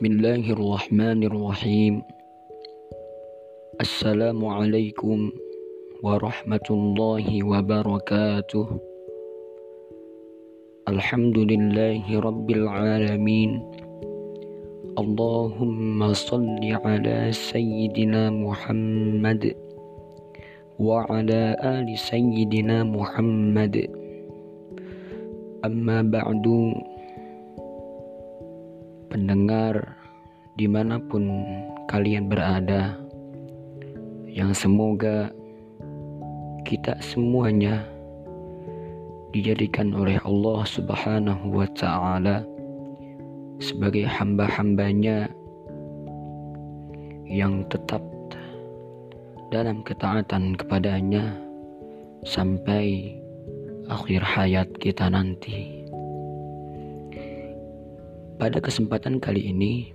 بسم الله الرحمن الرحيم. السلام عليكم ورحمة الله وبركاته. الحمد لله رب العالمين. اللهم صل على سيدنا محمد وعلى آل سيدنا محمد. أما بعد pendengar di mana pun kalian berada yang semoga kita semuanya dijadikan oleh Allah subhanahu wa ta'ala sebagai hamba-hambanya yang tetap dalam ketaatan kepadanya sampai akhir hayat kita nanti. Pada kesempatan kali ini,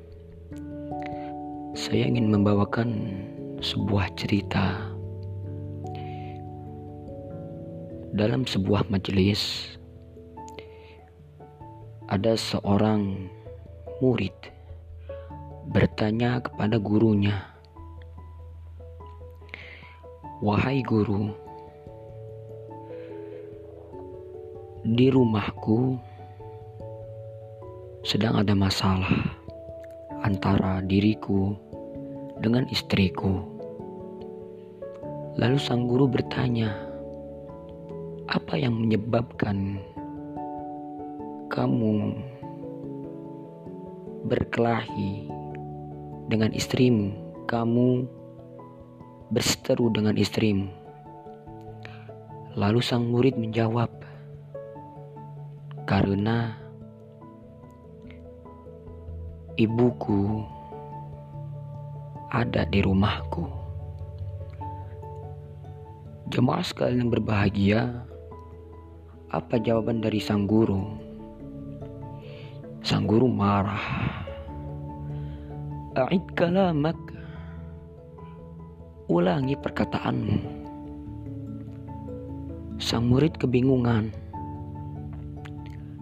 saya ingin membawakan sebuah cerita dalam sebuah majelis. Ada seorang murid bertanya kepada gurunya, "Wahai guru, di rumahku..." sedang ada masalah antara diriku dengan istriku. Lalu sang guru bertanya, "Apa yang menyebabkan kamu berkelahi dengan istrimu? Kamu berseteru dengan istrimu?" Lalu sang murid menjawab, "Karena..." ibuku ada di rumahku. Jemaah sekalian yang berbahagia, apa jawaban dari sang guru? Sang guru marah. A'id kalamak. Ulangi perkataanmu. Sang murid kebingungan.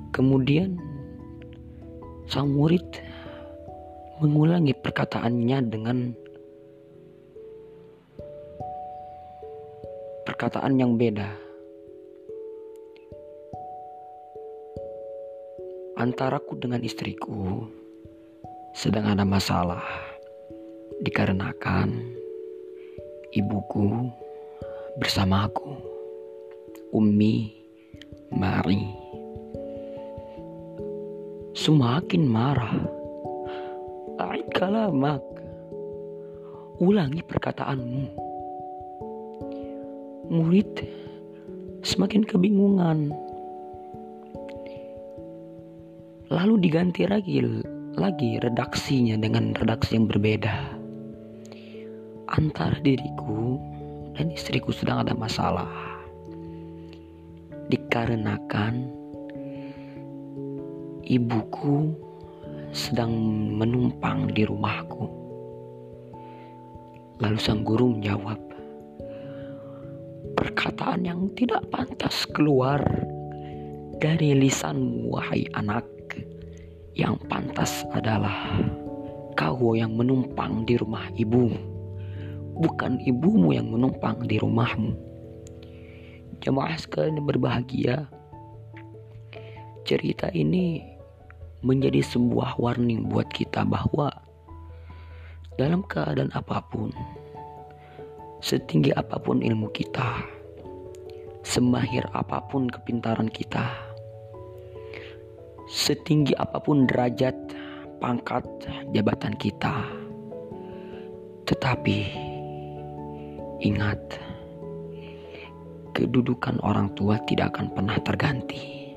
Kemudian sang murid mengulangi perkataannya dengan perkataan yang beda. Antaraku dengan istriku sedang ada masalah dikarenakan ibuku bersamaku, Ummi Mari. Semakin marah A'id kalamak. Ulangi perkataanmu. Murid semakin kebingungan. Lalu diganti lagi lagi redaksinya dengan redaksi yang berbeda. Antara diriku dan istriku sedang ada masalah. Dikarenakan ibuku sedang menumpang di rumahku. Lalu sang guru menjawab, perkataan yang tidak pantas keluar dari lisan wahai anak. Yang pantas adalah kau yang menumpang di rumah ibumu, bukan ibumu yang menumpang di rumahmu. Jemaah sekalian berbahagia, cerita ini menjadi sebuah warning buat kita bahwa dalam keadaan apa pun, setinggi apa pun ilmu kita, semahir apa pun kepintaran kita, setinggi apa pun derajat, pangkat, jabatan kita, tetapi ingat, kedudukan orang tua tidak akan pernah terganti.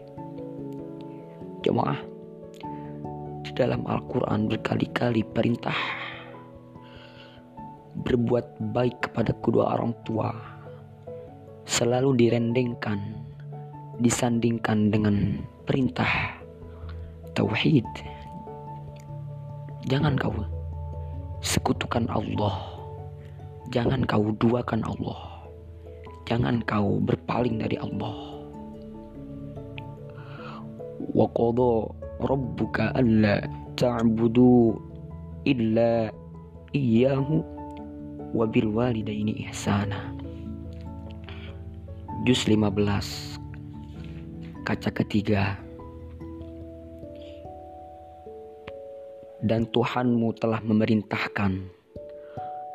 Jemaah, dalam Al-Quran berkali-kali perintah berbuat baik kepada kedua orang tua selalu direndengkan, disandingkan dengan perintah tauhid. Jangan kau sekutukan Allah. Jangan kau duakan Allah. Jangan kau berpaling dari Allah. Wa rabbuka alla ta'budu illa iyyahu wa bil walidaini ihsana. Juz 15 kaca ketiga. Dan Tuhanmu telah memerintahkan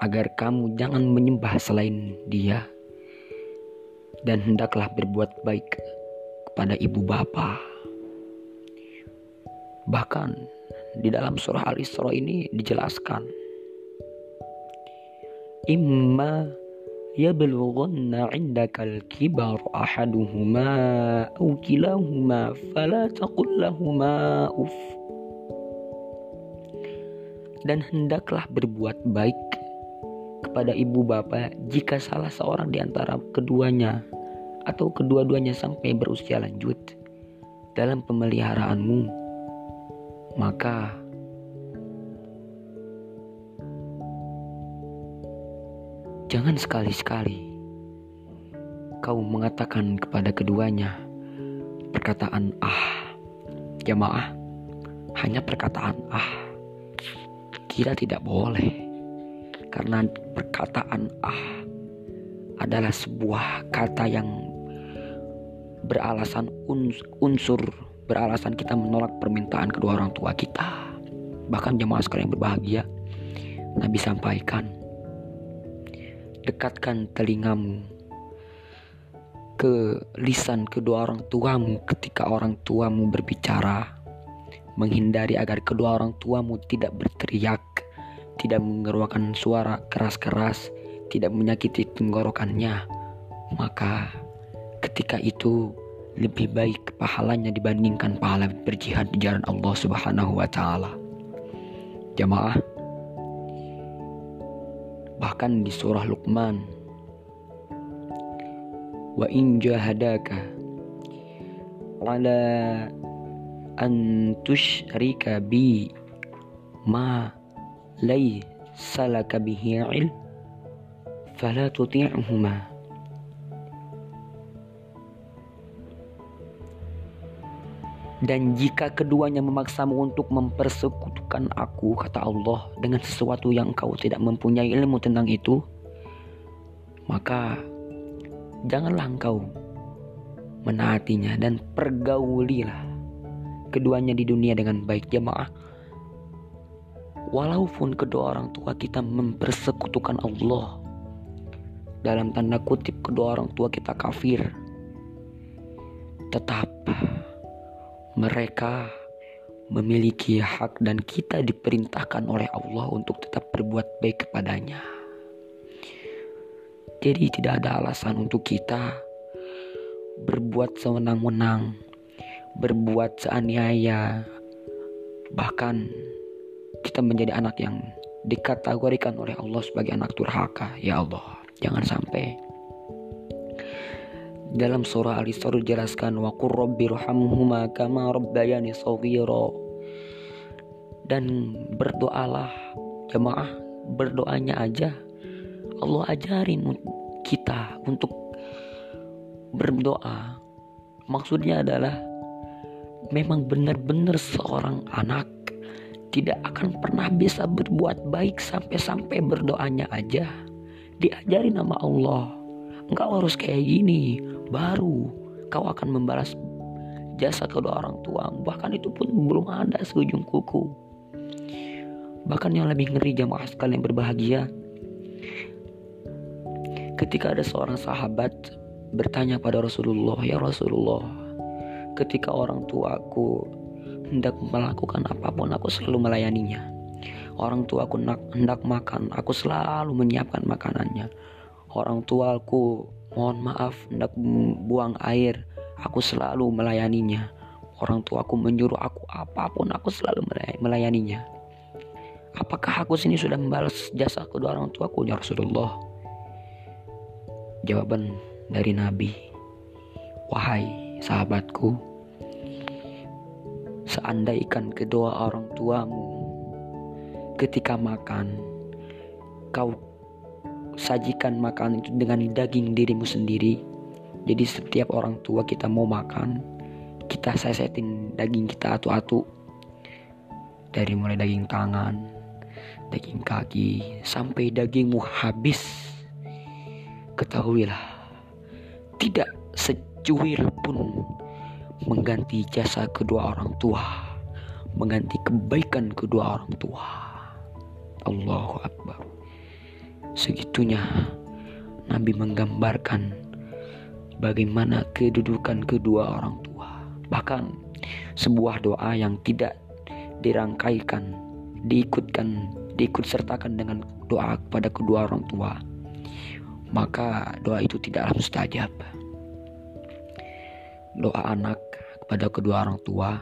agar kamu jangan menyembah selain dia dan hendaklah berbuat baik kepada ibu bapa bahkan di dalam surah Al-Isra ini dijelaskan imma yablughanna 'indaka al-kibar ahaduhuma aw kilahuma fala taqul lahumā uff. Dan hendaklah berbuat baik kepada ibu bapak jika salah seorang di antara keduanya atau kedua-duanya sampai berusia lanjut dalam pemeliharaanmu maka Jangan sekali-sekali kau mengatakan kepada keduanya perkataan ah. Jamaah, hanya perkataan ah. Kita tidak boleh. Karena perkataan ah adalah sebuah kata yang beralasan unsur beralasan kita menolak permintaan kedua orang tua kita. Bahkan jemaah sekalian berbahagia, Nabi sampaikan, dekatkan telingamu ke lisan kedua orang tuamu ketika orang tuamu berbicara. Menghindari agar kedua orang tuamu tidak berteriak, tidak mengeluarkan suara keras-keras, tidak menyakiti tenggorokannya. Maka ketika itu lebih baik pahalanya dibandingkan pahala berjihad di jalan Allah Subhanahu wa taala. Jamaah bahkan di surah Luqman wa in jahadaka ala an tusyrika bi ma laysa laka bihi ilm fala tuti'huma Dan jika keduanya memaksamu untuk mempersekutukan aku, kata Allah, dengan sesuatu yang engkau tidak mempunyai ilmu tentang itu, maka janganlah engkau menaatinya dan pergaulilah keduanya di dunia dengan baik jemaah. Walaupun kedua orang tua kita mempersekutukan Allah, dalam tanda kutip kedua orang tua kita kafir, tetap mereka memiliki hak dan kita diperintahkan oleh Allah untuk tetap berbuat baik kepadanya. Jadi tidak ada alasan untuk kita berbuat sewenang-wenang, berbuat seaniaya, bahkan kita menjadi anak yang dikategorikan oleh Allah sebagai anak durhaka. Ya Allah, jangan sampai dalam surah Al-Isra dijelaskan wa qur kama rabbayani shaghira. Dan berdoalah jemaah berdoanya aja Allah ajarin kita untuk berdoa. Maksudnya adalah memang benar-benar seorang anak tidak akan pernah bisa berbuat baik sampai-sampai berdoanya aja diajari nama Allah. Engkau harus kayak gini, baru kau akan membalas jasa kedua orang tua bahkan itu pun belum ada seujung kuku. Bahkan yang lebih ngeri jamaah sekalian berbahagia. Ketika ada seorang sahabat bertanya pada Rasulullah ya Rasulullah ketika orang tuaku hendak melakukan apa pun aku selalu melayaninya. Orang tuaku hendak makan aku selalu menyiapkan makanannya. Orang tuaku Mohon maaf, hendak buang air. Aku selalu melayaninya. Orang tuaku menyuruh aku apa pun, aku selalu melayaninya. Apakah aku sini sudah membalas jasa kedua orang tuaku ya Rasulullah? Jawaban dari Nabi, wahai sahabatku, seandainya kedua orang tuamu ketika makan, kau sajikan makanan itu dengan daging dirimu sendiri. Jadi setiap orang tua kita mau makan, kita sesetin daging kita atu-atu. Dari mulai daging tangan, daging kaki sampai dagingmu habis. Ketahuilah, tidak secuil pun mengganti jasa kedua orang tua, mengganti kebaikan kedua orang tua. Allahu Akbar. Segitunya Nabi menggambarkan bagaimana kedudukan kedua orang tua. Bahkan sebuah doa yang tidak dirangkaikan, diikutkan, diikut sertakan dengan doa kepada kedua orang tua, maka doa itu tidaklah mustajab. Doa anak kepada kedua orang tua,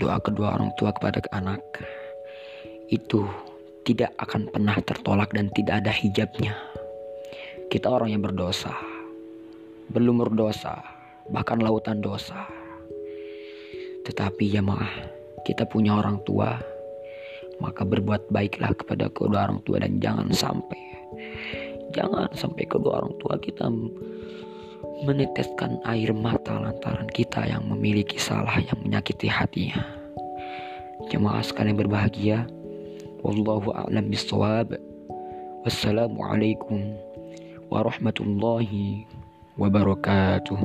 doa kedua orang tua kepada anak itu tidak akan pernah tertolak dan tidak ada hijabnya. Kita orang yang berdosa, belum berdosa, bahkan lautan dosa. Tetapi jemaah, kita punya orang tua, maka berbuat baiklah kepada kedua orang tua dan jangan sampai jangan sampai kedua orang tua kita meneteskan air mata lantaran kita yang memiliki salah yang menyakiti hatinya. Jemaah sekalian berbahagia. والله أعلم بالصواب. والسلام عليكم ورحمة الله وبركاته.